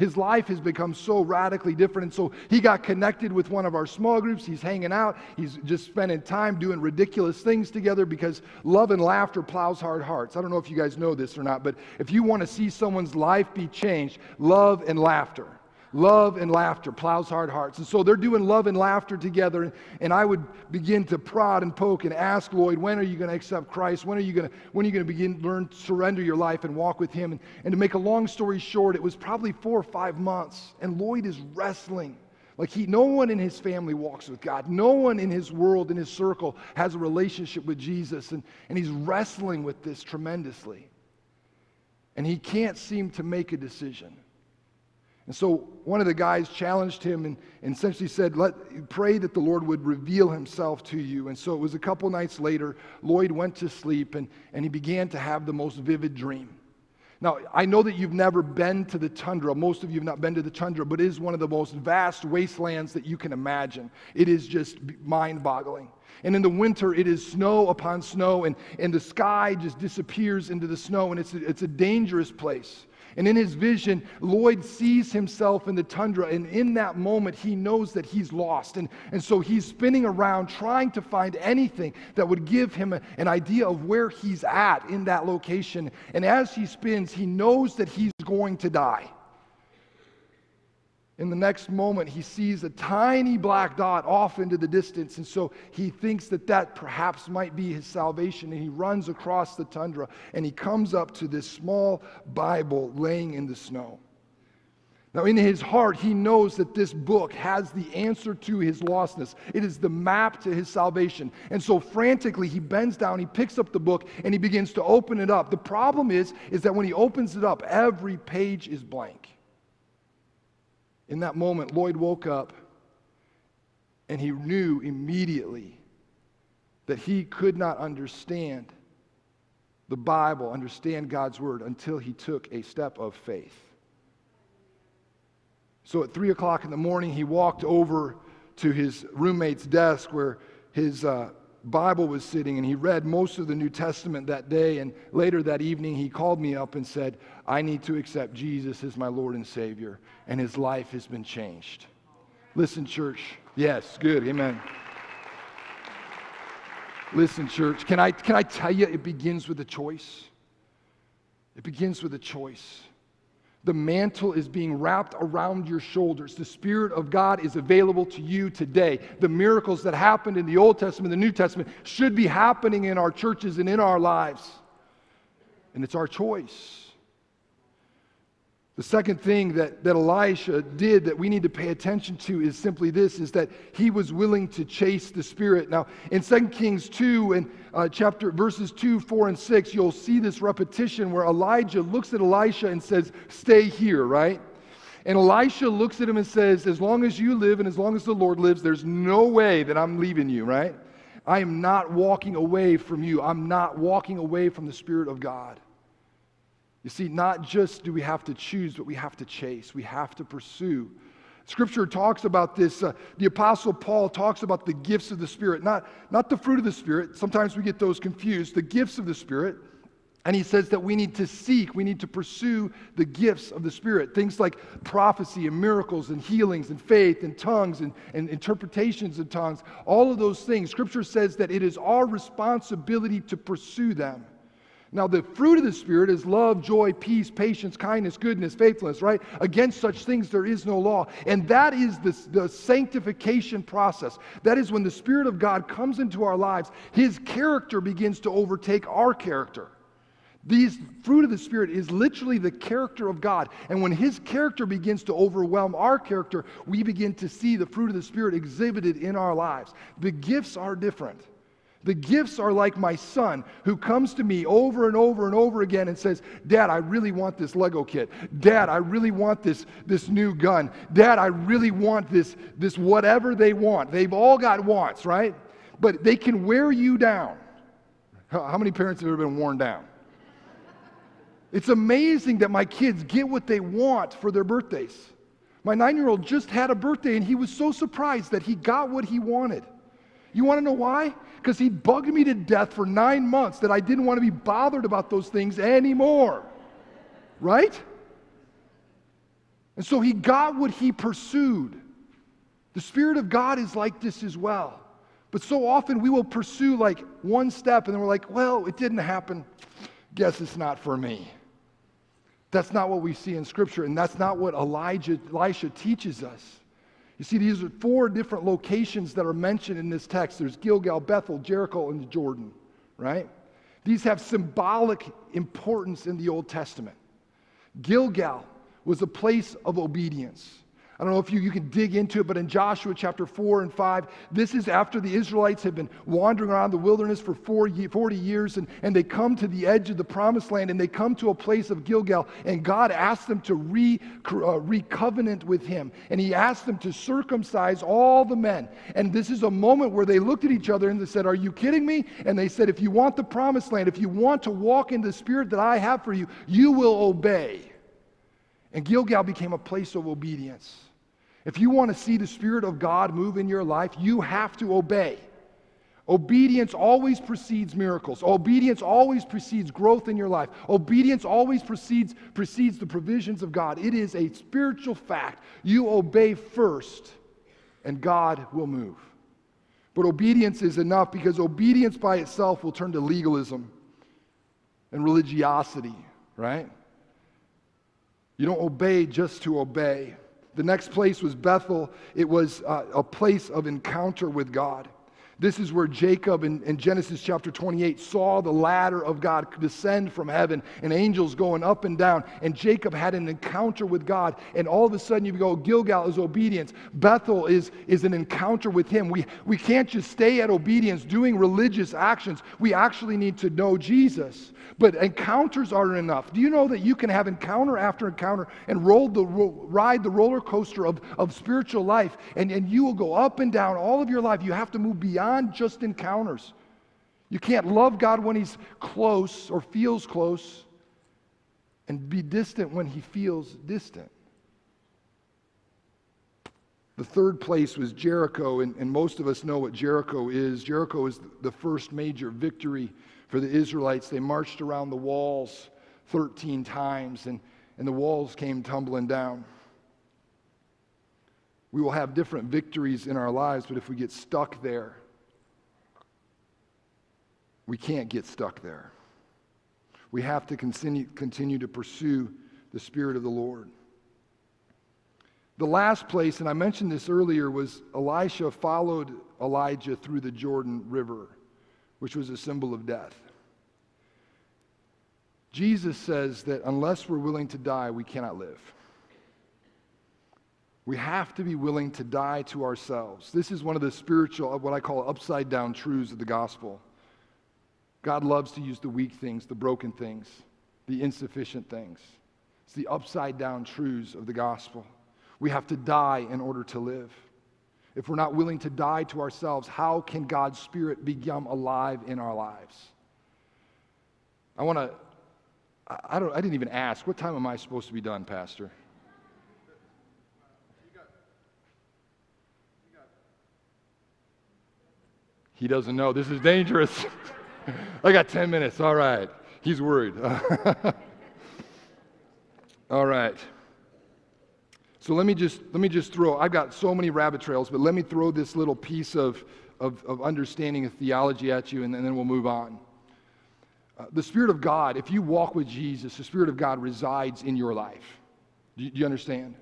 His life has become so radically different. And so he got connected with one of our small groups. He's hanging out. He's just spending time doing ridiculous things together because love and laughter plows hard hearts. I don't know if you guys know this or not, but if you want to see someone's life be changed, love and laughter. Love and laughter plows hard hearts. And so they're doing love and laughter together. And I would begin to prod and poke and ask Lloyd, when are you going to accept Christ? When are you going to, when are you going to begin learn surrender your life and walk with him? And, and to make a long story short, it was probably four or five months. And Lloyd is wrestling. Like he, no one in his family walks with God. No one in his world, in his circle, has a relationship with Jesus. And, and he's wrestling with this tremendously. And he can't seem to make a decision. And so one of the guys challenged him and, and essentially said, Let, Pray that the Lord would reveal himself to you. And so it was a couple nights later, Lloyd went to sleep and, and he began to have the most vivid dream. Now, I know that you've never been to the tundra. Most of you have not been to the tundra, but it is one of the most vast wastelands that you can imagine. It is just mind boggling. And in the winter, it is snow upon snow, and, and the sky just disappears into the snow, and it's a, it's a dangerous place. And in his vision, Lloyd sees himself in the tundra, and in that moment, he knows that he's lost. And, and so he's spinning around trying to find anything that would give him a, an idea of where he's at in that location. And as he spins, he knows that he's going to die. In the next moment, he sees a tiny black dot off into the distance, and so he thinks that that perhaps might be his salvation. And he runs across the tundra and he comes up to this small Bible laying in the snow. Now, in his heart, he knows that this book has the answer to his lostness. It is the map to his salvation. And so frantically, he bends down, he picks up the book, and he begins to open it up. The problem is, is that when he opens it up, every page is blank. In that moment, Lloyd woke up and he knew immediately that he could not understand the Bible, understand God's word, until he took a step of faith. So at three o'clock in the morning, he walked over to his roommate's desk where his uh, Bible was sitting and he read most of the New Testament that day. And later that evening, he called me up and said, I need to accept Jesus as my Lord and Savior. And his life has been changed. Listen, church. Yes, good. Amen. Listen, church. Can I, can I tell you, it begins with a choice? It begins with a choice. The mantle is being wrapped around your shoulders. The Spirit of God is available to you today. The miracles that happened in the Old Testament, the New Testament, should be happening in our churches and in our lives. And it's our choice. The second thing that, that Elisha did that we need to pay attention to is simply this is that he was willing to chase the Spirit. Now, in 2 Kings 2 and uh, chapter verses 2, 4, and 6, you'll see this repetition where Elijah looks at Elisha and says, Stay here, right? And Elisha looks at him and says, As long as you live and as long as the Lord lives, there's no way that I'm leaving you, right? I am not walking away from you. I'm not walking away from the Spirit of God. You see, not just do we have to choose, but we have to chase, we have to pursue. Scripture talks about this. Uh, the Apostle Paul talks about the gifts of the Spirit, not, not the fruit of the Spirit. Sometimes we get those confused. The gifts of the Spirit. And he says that we need to seek, we need to pursue the gifts of the Spirit. Things like prophecy and miracles and healings and faith and tongues and, and interpretations of tongues. All of those things. Scripture says that it is our responsibility to pursue them. Now, the fruit of the Spirit is love, joy, peace, patience, kindness, goodness, faithfulness, right? Against such things there is no law. And that is the, the sanctification process. That is when the Spirit of God comes into our lives, His character begins to overtake our character. These fruit of the Spirit is literally the character of God. And when His character begins to overwhelm our character, we begin to see the fruit of the Spirit exhibited in our lives. The gifts are different. The gifts are like my son who comes to me over and over and over again and says, Dad, I really want this Lego kit. Dad, I really want this, this new gun. Dad, I really want this, this whatever they want. They've all got wants, right? But they can wear you down. How many parents have ever been worn down? It's amazing that my kids get what they want for their birthdays. My nine year old just had a birthday and he was so surprised that he got what he wanted. You want to know why? Because he bugged me to death for nine months that I didn't want to be bothered about those things anymore. Right? And so he got what he pursued. The Spirit of God is like this as well. But so often we will pursue like one step and then we're like, well, it didn't happen. Guess it's not for me. That's not what we see in Scripture, and that's not what Elijah, Elisha teaches us. You see, these are four different locations that are mentioned in this text. There's Gilgal, Bethel, Jericho, and Jordan, right? These have symbolic importance in the Old Testament. Gilgal was a place of obedience. I don't know if you, you can dig into it, but in Joshua chapter 4 and 5, this is after the Israelites have been wandering around the wilderness for 40 years, and, and they come to the edge of the promised land, and they come to a place of Gilgal, and God asks them to re, uh, re-covenant with him, and he asked them to circumcise all the men. And this is a moment where they looked at each other and they said, are you kidding me? And they said, if you want the promised land, if you want to walk in the spirit that I have for you, you will obey. And Gilgal became a place of obedience. If you want to see the Spirit of God move in your life, you have to obey. Obedience always precedes miracles. Obedience always precedes growth in your life. Obedience always precedes, precedes the provisions of God. It is a spiritual fact. You obey first, and God will move. But obedience is enough because obedience by itself will turn to legalism and religiosity, right? You don't obey just to obey. The next place was Bethel. It was uh, a place of encounter with God. This is where Jacob in, in, Genesis chapter 28 saw the ladder of God descend from heaven and angels going up and down. And Jacob had an encounter with God. And all of a sudden, you go, Gilgal is obedience. Bethel is, is an encounter with Him. We, we can't just stay at obedience doing religious actions. We actually need to know Jesus. But encounters aren't enough. Do you know that you can have encounter after encounter and roll the, ride the roller coaster of, of spiritual life, and, and you will go up and down all of your life? You have to move beyond just encounters. You can't love God when He's close or feels close and be distant when He feels distant. The third place was Jericho, and, and most of us know what Jericho is. Jericho is the first major victory for the Israelites. They marched around the walls 13 times, and, and the walls came tumbling down. We will have different victories in our lives, but if we get stuck there, we can't get stuck there. We have to continue, continue to pursue the Spirit of the Lord. The last place, and I mentioned this earlier, was Elisha followed Elijah through the Jordan River which was a symbol of death. Jesus says that unless we're willing to die, we cannot live. We have to be willing to die to ourselves. This is one of the spiritual, what I call upside down truths of the gospel. God loves to use the weak things, the broken things, the insufficient things. It's the upside down truths of the gospel. We have to die in order to live. If we're not willing to die to ourselves, how can God's Spirit become alive in our lives? I want to, I, don't, I didn't even ask, what time am I supposed to be done, Pastor? He doesn't know. This is dangerous. I got 10 minutes. All right. He's worried. All right. So let me just let me just throw. I've got so many rabbit trails, but let me throw this little piece of of, of understanding of theology at you, and, and then we'll move on. Uh, the Spirit of God, if you walk with Jesus, the Spirit of God resides in your life. Do you, do you understand?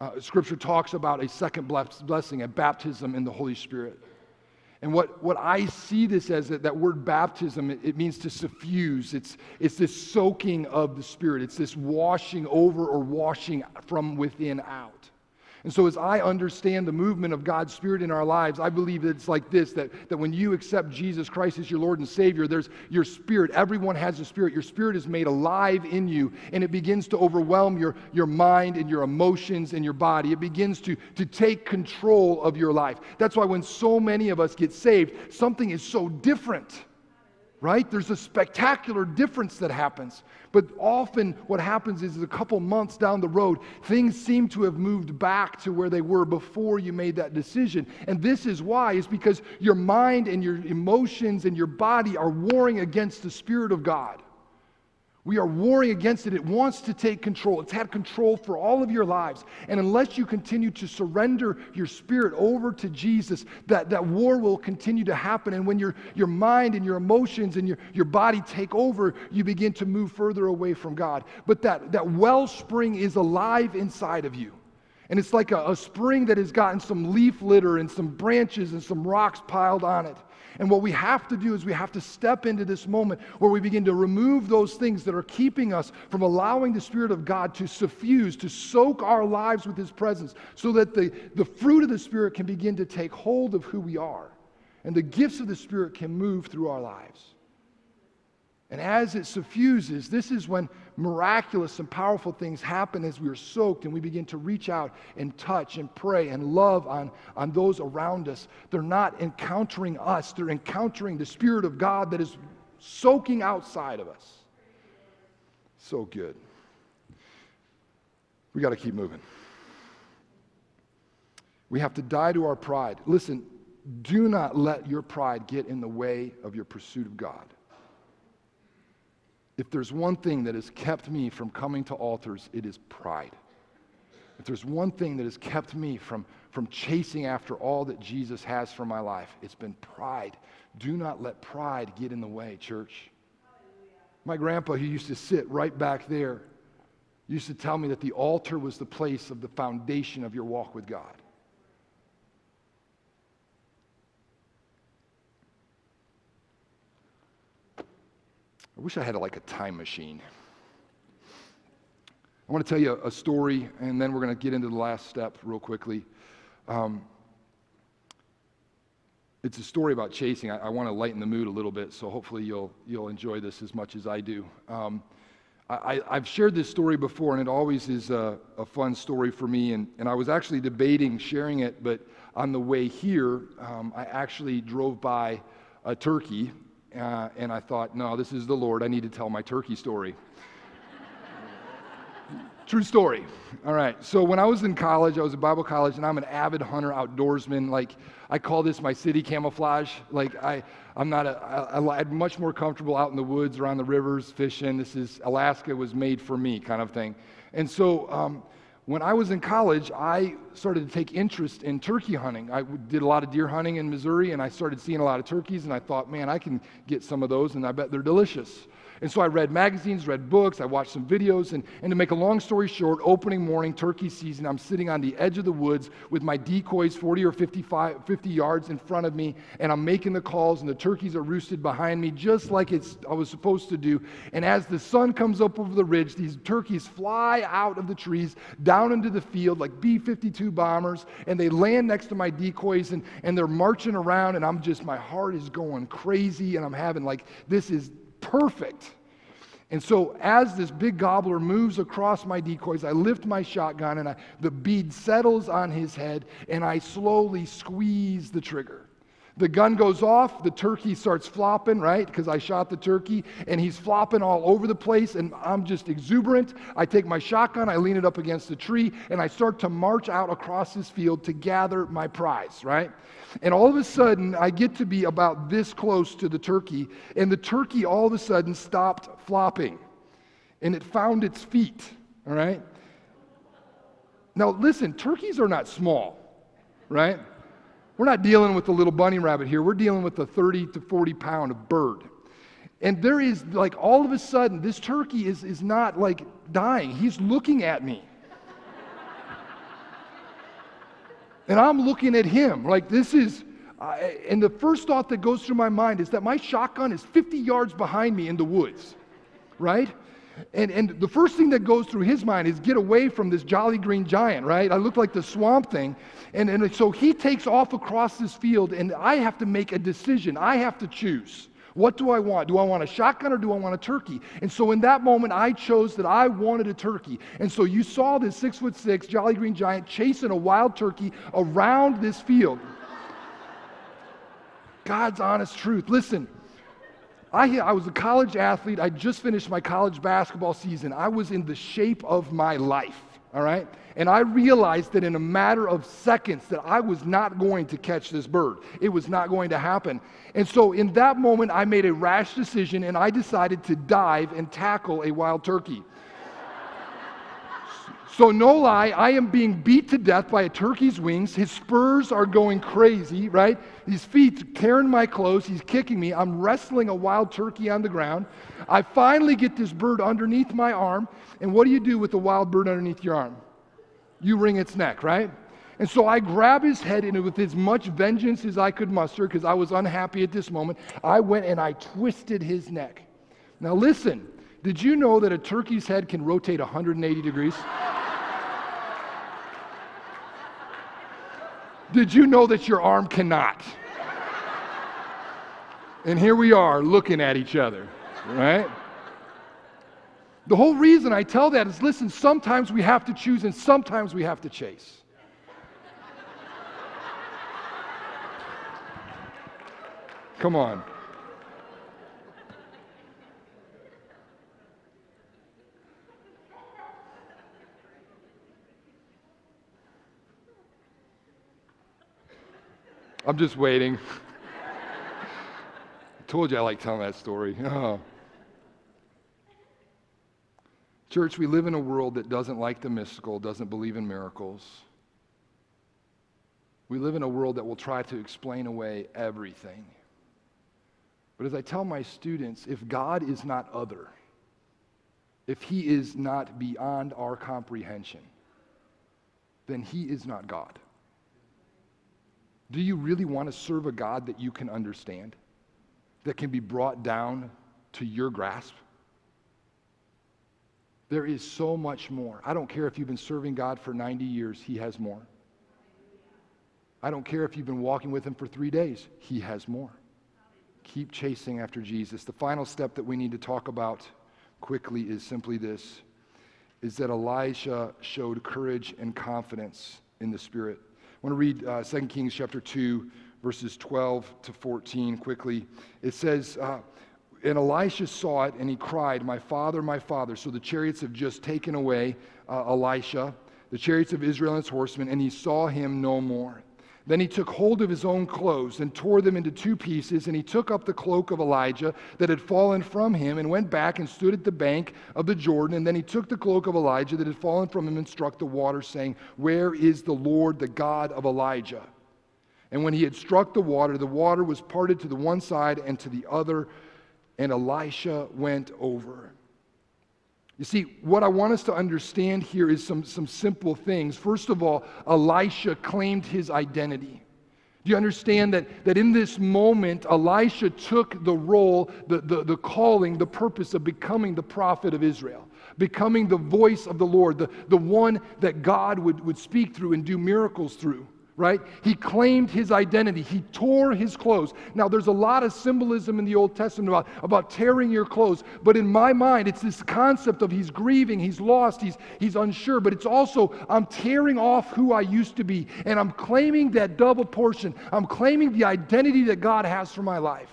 Uh, scripture talks about a second blessing, a baptism in the Holy Spirit. And what, what I see this as, that, that word baptism, it, it, means to suffuse. It's, it's this soaking of the Spirit. It's this washing over or washing from within out. And so, as I understand the movement of God's Spirit in our lives, I believe that it's like this that, that when you accept Jesus Christ as your Lord and Savior, there's your spirit. Everyone has a spirit. Your spirit is made alive in you, and it begins to overwhelm your, your mind and your emotions and your body. It begins to, to take control of your life. That's why when so many of us get saved, something is so different right? There's a spectacular difference that happens. But often what happens is a couple months down the road, things seem to have moved back to where they were before you made that decision. And this is why, is because your mind and your emotions and your body are warring against the Spirit of God. We are warring against it. It wants to take control. It's had control for all of your lives. And unless you continue to surrender your spirit over to Jesus, that, that war will continue to happen. And when your, your mind and your emotions and your, your body take over, you begin to move further away from God. But that, that wellspring is alive inside of you. And it's like a, a spring that has gotten some leaf litter and some branches and some rocks piled on it. And what we have to do is we have to step into this moment where we begin to remove those things that are keeping us from allowing the Spirit of God to suffuse, to soak our lives with His presence, so that the, the fruit of the Spirit can begin to take hold of who we are. And the gifts of the Spirit can move through our lives. And as it suffuses, this is when miraculous and powerful things happen as we are soaked and we begin to reach out and touch and pray and love on, on those around us. They're not encountering us, they're encountering the Spirit of God that is soaking outside of us. So good. We got to keep moving. We have to die to our pride. Listen, do not let your pride get in the way of your pursuit of God if there's one thing that has kept me from coming to altars, it is pride. If there's one thing that has kept me from, from chasing after all that Jesus has for my life, it's been pride. Do not let pride get in the way, church. My grandpa, who used to sit right back there, used to tell me that the altar was the place of the foundation of your walk with God. I wish I had like a time machine. I want to tell you a story, and then we're going to get into the last step real quickly. Um, it's a story about chasing. I, I, want to lighten the mood a little bit, so hopefully you'll, you'll enjoy this as much as I do. Um, I, have shared this story before, and it always is a, a, fun story for me. And, and I was actually debating sharing it, but on the way here, um, I actually drove by a turkey uh, and I thought, no, this is the Lord. I need to tell my turkey story. True story. All right. So when I was in college, I was at Bible college, and I'm an avid hunter, outdoorsman. Like I call this my city camouflage. Like I, I'm not a. I, I'm much more comfortable out in the woods, around the rivers, fishing. This is Alaska was made for me, kind of thing. And so um, when I was in college, I started to take interest in turkey hunting. I did a lot of deer hunting in Missouri, and I started seeing a lot of turkeys, and I thought, man, I can get some of those, and I bet they're delicious. And so I read magazines, read books, I watched some videos, and, and to make a long story short, opening morning, turkey season, I'm sitting on the edge of the woods with my decoys 40 or 55, 50 yards in front of me, and I'm making the calls, and the turkeys are roosted behind me, just like it's, I was supposed to do. And as the sun comes up over the ridge, these turkeys fly out of the trees down into the field like B 52 bombers, and they land next to my decoys, and, and they're marching around, and I'm just, my heart is going crazy, and I'm having like, this is perfect. And so, as this big gobbler moves across my decoys, I lift my shotgun and I, the bead settles on his head, and I slowly squeeze the trigger. The gun goes off, the turkey starts flopping, right? Because I shot the turkey, and he's flopping all over the place, and I'm just exuberant. I take my shotgun, I lean it up against the tree, and I start to march out across this field to gather my prize, right? And all of a sudden, I get to be about this close to the turkey, and the turkey all of a sudden stopped flopping, and it found its feet, all right? Now, listen, turkeys are not small, right? We're not dealing with a little bunny rabbit here. We're dealing with a 30 to 40 pound bird. And there is, like, all of a sudden, this turkey is, is not like dying. He's looking at me. and I'm looking at him. Like, this is, uh, and the first thought that goes through my mind is that my shotgun is 50 yards behind me in the woods, right? And, and the first thing that goes through his mind is get away from this jolly green giant, right? I look like the swamp thing. And, and so he takes off across this field, and I have to make a decision. I have to choose. What do I want? Do I want a shotgun or do I want a turkey? And so in that moment, I chose that I wanted a turkey. And so you saw this six foot six jolly green giant chasing a wild turkey around this field. God's honest truth. Listen, I, I was a college athlete. I just finished my college basketball season. I was in the shape of my life. all right? And I realized that in a matter of seconds that I was not going to catch this bird. It was not going to happen. And so in that moment, I made a rash decision and I decided to dive and tackle a wild turkey. So, no lie, I am being beat to death by a turkey's wings. His spurs are going crazy, right? His feet tearing my clothes. He's kicking me. I'm wrestling a wild turkey on the ground. I finally get this bird underneath my arm. And what do you do with the wild bird underneath your arm? You wring its neck, right? And so I grab his head, and with as much vengeance as I could muster, because I was unhappy at this moment, I went and I twisted his neck. Now, listen, did you know that a turkey's head can rotate 180 degrees? Did you know that your arm cannot? And here we are looking at each other, right? The whole reason I tell that is listen, sometimes we have to choose and sometimes we have to chase. Come on. I'm just waiting. I told you I like telling that story. Oh. Church, we live in a world that doesn't like the mystical, doesn't believe in miracles. We live in a world that will try to explain away everything. But as I tell my students, if God is not other, if he is not beyond our comprehension, then he is not God. Do you really want to serve a God that you can understand, that can be brought down to your grasp? There is so much more. I don't care if you've been serving God for 90 years, He has more. I don't care if you've been walking with Him for three days, He has more. Keep chasing after Jesus. The final step that we need to talk about quickly is simply this is that Elijah showed courage and confidence in the Spirit. I want to read uh, 2 Kings chapter 2, verses 12 to 14 quickly. It says, uh, and Elisha saw it and he cried, My father, my father. So the chariots have just taken away uh, Elisha, the chariots of Israel and its horsemen, and he saw him no more. Then he took hold of his own clothes and tore them into two pieces, and he took up the cloak of Elijah that had fallen from him and went back and stood at the bank of the Jordan. And then he took the cloak of Elijah that had fallen from him and struck the water, saying, Where is the Lord, the God of Elijah? And when he had struck the water, the water was parted to the one side and to the other, and Elisha went over. You see, what I want us to understand here is some, some simple things. First of all, Elisha claimed his identity. Do you understand that, that in this moment, Elisha took the role, the, the, the calling, the purpose of becoming the prophet of Israel, becoming the voice of the Lord, the, the one that God would, would speak through and do miracles through right? He claimed his identity. He tore his clothes. Now, there's a lot of symbolism in the Old Testament about, about tearing your clothes, but in my mind, it's this concept of he's grieving, he's lost, he's, he's unsure, but it's also I'm tearing off who I used to be, and I'm claiming that double portion. I'm claiming the identity that God has for my life.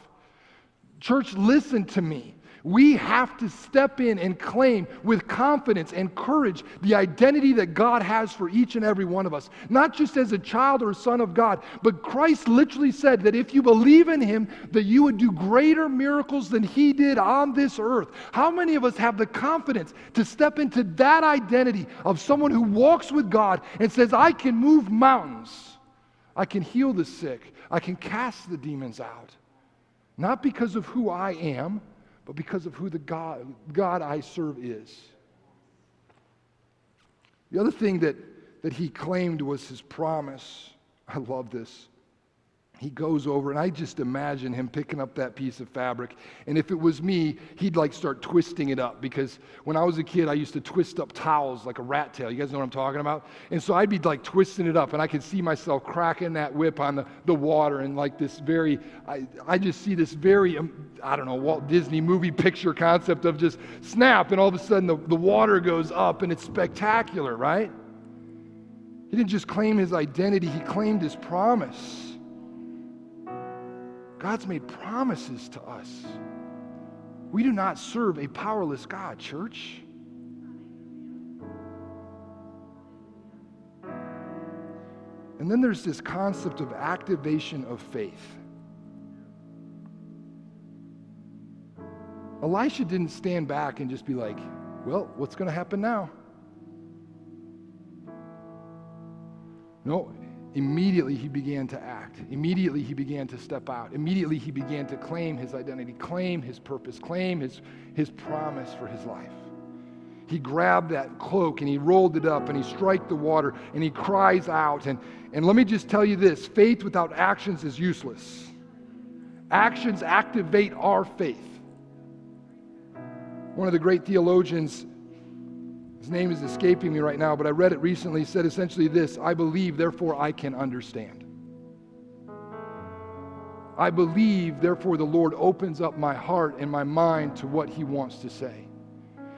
Church, listen to me. We have to step in and claim with confidence and courage the identity that God has for each and every one of us. Not just as a child or son of God, but Christ literally said that if you believe in him, that you would do greater miracles than he did on this earth. How many of us have the confidence to step into that identity of someone who walks with God and says, I can move mountains, I can heal the sick, I can cast the demons out? Not because of who I am, but because of who the God, God I serve is. The other thing that, that he claimed was his promise. I love this he goes over and i just imagine him picking up that piece of fabric and if it was me he'd like start twisting it up because when i was a kid i used to twist up towels like a rat tail. You guys know what i'm talking about? And so i'd be like twisting it up and i could see myself cracking that whip on the, the water and like this very I, I just see this very um, i don't know walt disney movie picture concept of just snap and all of a sudden the, the water goes up and it's spectacular right? He didn't just claim his identity he claimed his promise God's made promises to us. We do not serve a powerless God, church. And then there's this concept of activation of faith. Elisha didn't stand back and just be like, well, what's going to happen now? No, immediately he began to act. Immediately he began to step out. Immediately he began to claim his identity, claim his purpose, claim his, his promise for his life. He grabbed that cloak and he rolled it up and he struck the water and he cries out. And, and let me just tell you this faith without actions is useless. Actions activate our faith. One of the great theologians, his name is escaping me right now, but I read it recently, He said essentially this I believe, therefore I can understand. I believe, therefore the Lord opens up my heart and my mind to what he wants to say.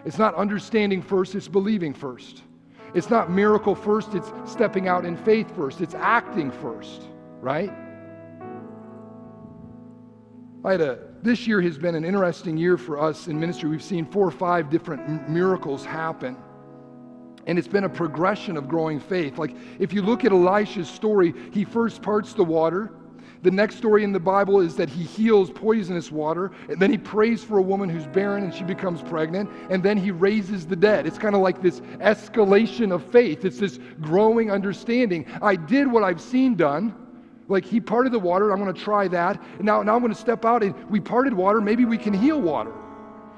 It's not understanding first, it's believing first. It's not miracle first, it's stepping out in faith first. It's acting first, right? I had a, this year has been an interesting year for us in ministry. We've seen four or five different miracles happen. And it's been a progression of growing faith. Like if you look at Elisha's story, he first parts the water. The next story in the Bible is that he heals poisonous water, and then he prays for a woman who's barren and she becomes pregnant, and then he raises the dead. It's kind of like this escalation of faith. It's this growing understanding. I did what I've seen done. Like he parted the water, I'm going to try that. Now, now I'm going to step out and we parted water, maybe we can heal water.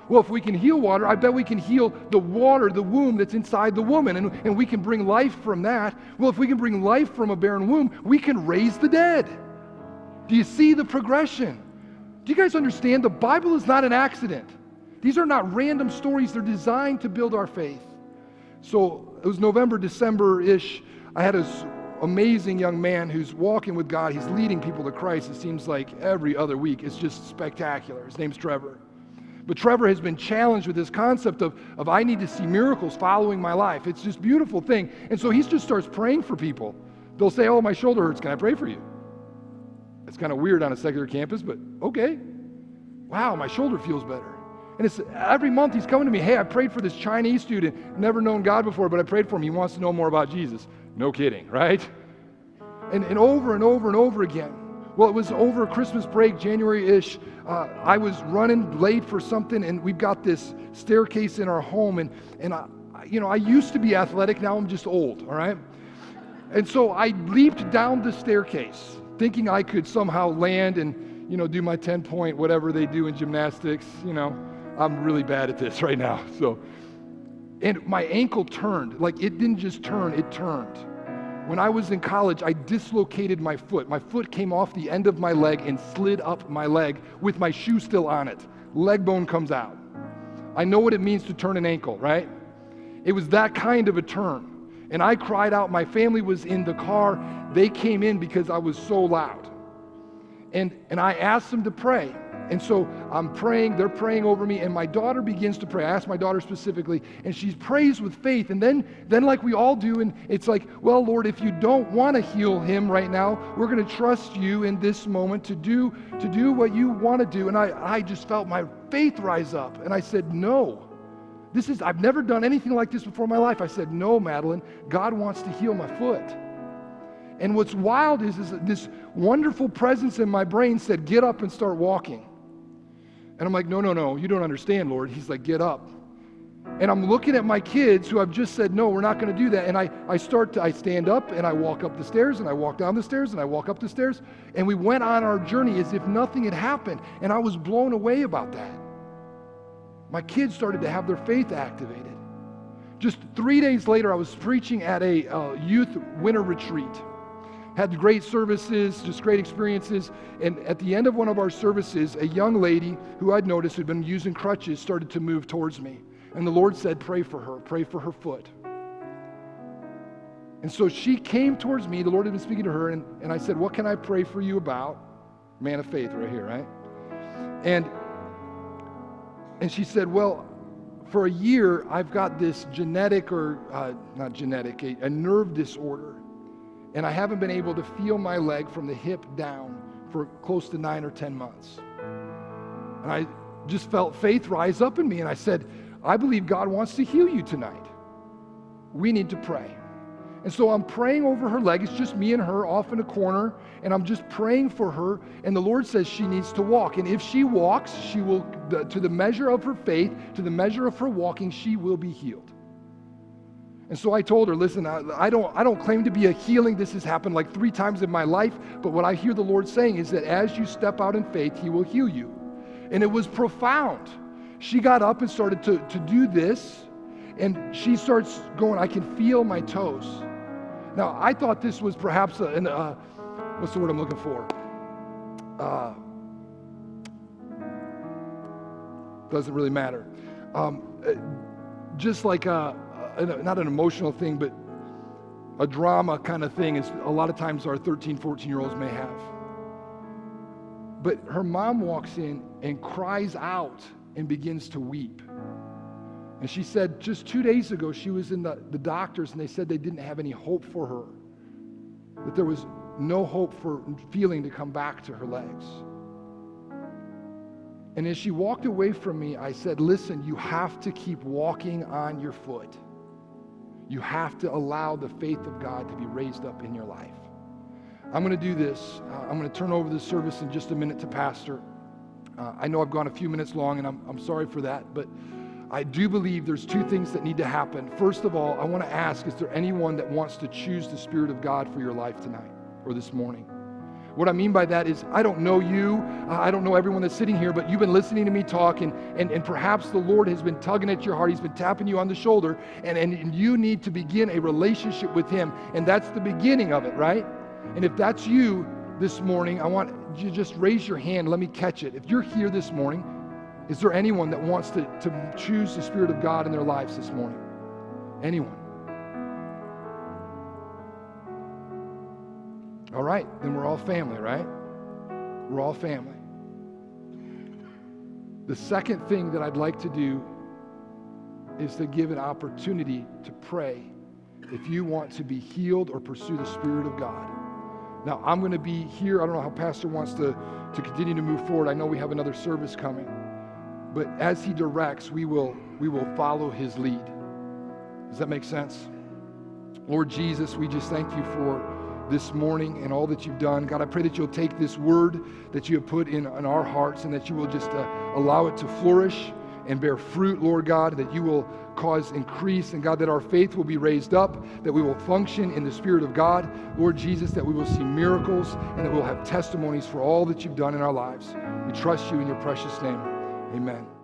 Well, if we can heal water, I bet we can heal the water, the womb that's inside the woman, and, and we can bring life from that. Well, if we can bring life from a barren womb, we can raise the dead. Do you see the progression? Do you guys understand? The Bible is not an accident. These are not random stories, they're designed to build our faith. So it was November, December ish. I had this amazing young man who's walking with God. He's leading people to Christ, it seems like every other week. It's just spectacular. His name's Trevor. But Trevor has been challenged with this concept of, of I need to see miracles following my life. It's this beautiful thing. And so he just starts praying for people. They'll say, Oh, my shoulder hurts. Can I pray for you? It's kind of weird on a secular campus, but okay. Wow, my shoulder feels better. And it's every month he's coming to me, hey, I prayed for this Chinese student, never known God before, but I prayed for him. He wants to know more about Jesus. No kidding, right? And, and over and over and over again. Well, it was over Christmas break, January ish. Uh, I was running late for something, and we've got this staircase in our home. And, and I, you know, I used to be athletic, now I'm just old, all right? And so I leaped down the staircase, thinking I could somehow land and, you know, do my 10 point, whatever they do in gymnastics. You know, I'm really bad at this right now. So, and my ankle turned. Like it didn't just turn, it turned. When I was in college, I dislocated my foot. My foot came off the end of my leg and slid up my leg with my shoe still on it. Leg bone comes out. I know what it means to turn an ankle, right? It was that kind of a turn. And I cried out. My family was in the car. They came in because I was so loud. And, and I asked them to pray. And so I'm praying, they're praying over me, and my daughter begins to pray. I asked my daughter specifically, and she prays with faith. And then, then like we all do, and it's like, well, Lord, if you don't want to heal him right now, we're going to trust you in this moment to do to do what you want to do. And I, I just felt my faith rise up. And I said, No. This is, I've never done anything like this before in my life. I said, No, Madeline, God wants to heal my foot. And what's wild is, is this wonderful presence in my brain said, Get up and start walking. And I'm like, no, no, no, you don't understand, Lord. He's like, get up. And I'm looking at my kids who I've just said, no, we're not going to do that. And I, I start to, I stand up and I walk up the stairs and I walk down the stairs and I walk up the stairs. And we went on our journey as if nothing had happened. And I was blown away about that. My kids started to have their faith activated. Just three days later, I was preaching at a uh, youth winter retreat had great services, just great experiences. And at the end of one of our services, a young lady who I'd noticed had been using crutches started to move towards me. And the Lord said, Pray for her, pray for her foot. And so she came towards me. The Lord had been speaking to her, and, and I said, What can I pray for you about? Man of faith, right here, right? And and she said, Well, for a year, I've got this genetic or uh, not genetic, a, a nerve disorder and I haven't been able to feel my leg from the hip down for close to nine or 10 months. And I just felt faith rise up in me, and I said, I believe God wants to heal you tonight. We need to pray. And so I'm praying over her leg. It's just me and her off in a corner, and I'm just praying for her. And the Lord says she needs to walk. And if she walks, she will, to the measure of her faith, to the measure of her walking, she will be healed. And so I told her, listen, I, I, don't, I don't claim to be a healing. This has happened like three times in my life. But what I hear the Lord saying is that as you step out in faith, He will heal you. And it was profound. She got up and started to, to do this. And she starts going, I can feel my toes. Now, I thought this was perhaps a, an, uh, what's the word I'm looking for? Uh, doesn't really matter. Um, uh, just like a, not an emotional thing, but a drama kind of thing is a lot of times our 13, 14 year olds may have. But her mom walks in and cries out and begins to weep. And she said just two days ago, she was in the, the doctors and they said they didn't have any hope for her, that there was no hope for feeling to come back to her legs. And as she walked away from me, I said, Listen, you have to keep walking on your foot. You have to allow the faith of God to be raised up in your life. I'm going to do this. Uh, I'm going to turn over the service in just a minute to Pastor. Uh, I know I've gone a few minutes long, and I'm, I'm sorry for that, but I do believe there's two things that need to happen. First of all, I want to ask is there anyone that wants to choose the Spirit of God for your life tonight or this morning? What I mean by that is, I don't know you. I don't know everyone that's sitting here, but you've been listening to me talk, and, and, and perhaps the Lord has been tugging at your heart. He's been tapping you on the shoulder, and, and, and you need to begin a relationship with Him. And that's the beginning of it, right? And if that's you this morning, I want you just raise your hand. Let me catch it. If you're here this morning, is there anyone that wants to, to choose the Spirit of God in their lives this morning? Anyone? All right, then we're all family, right? We're all family. The second thing that I'd like to do is to give an opportunity to pray if you want to be healed or pursue the Spirit of God. Now, I'm going to be here. I don't know how Pastor wants to, to continue to move forward. I know we have another service coming. But as he directs, we will, we will follow his lead. Does that make sense? Lord Jesus, we just thank you for this morning and all that you've done. God, I pray that you'll take this word that you have put in, in our hearts and that you will just uh, allow it to flourish and bear fruit, Lord God, that you will cause increase, and God, that our faith will be raised up, that we will function in the Spirit of God, Lord Jesus, that we will see miracles, and that we'll have testimonies for all that you've done in our lives. We trust you in your precious name. Amen.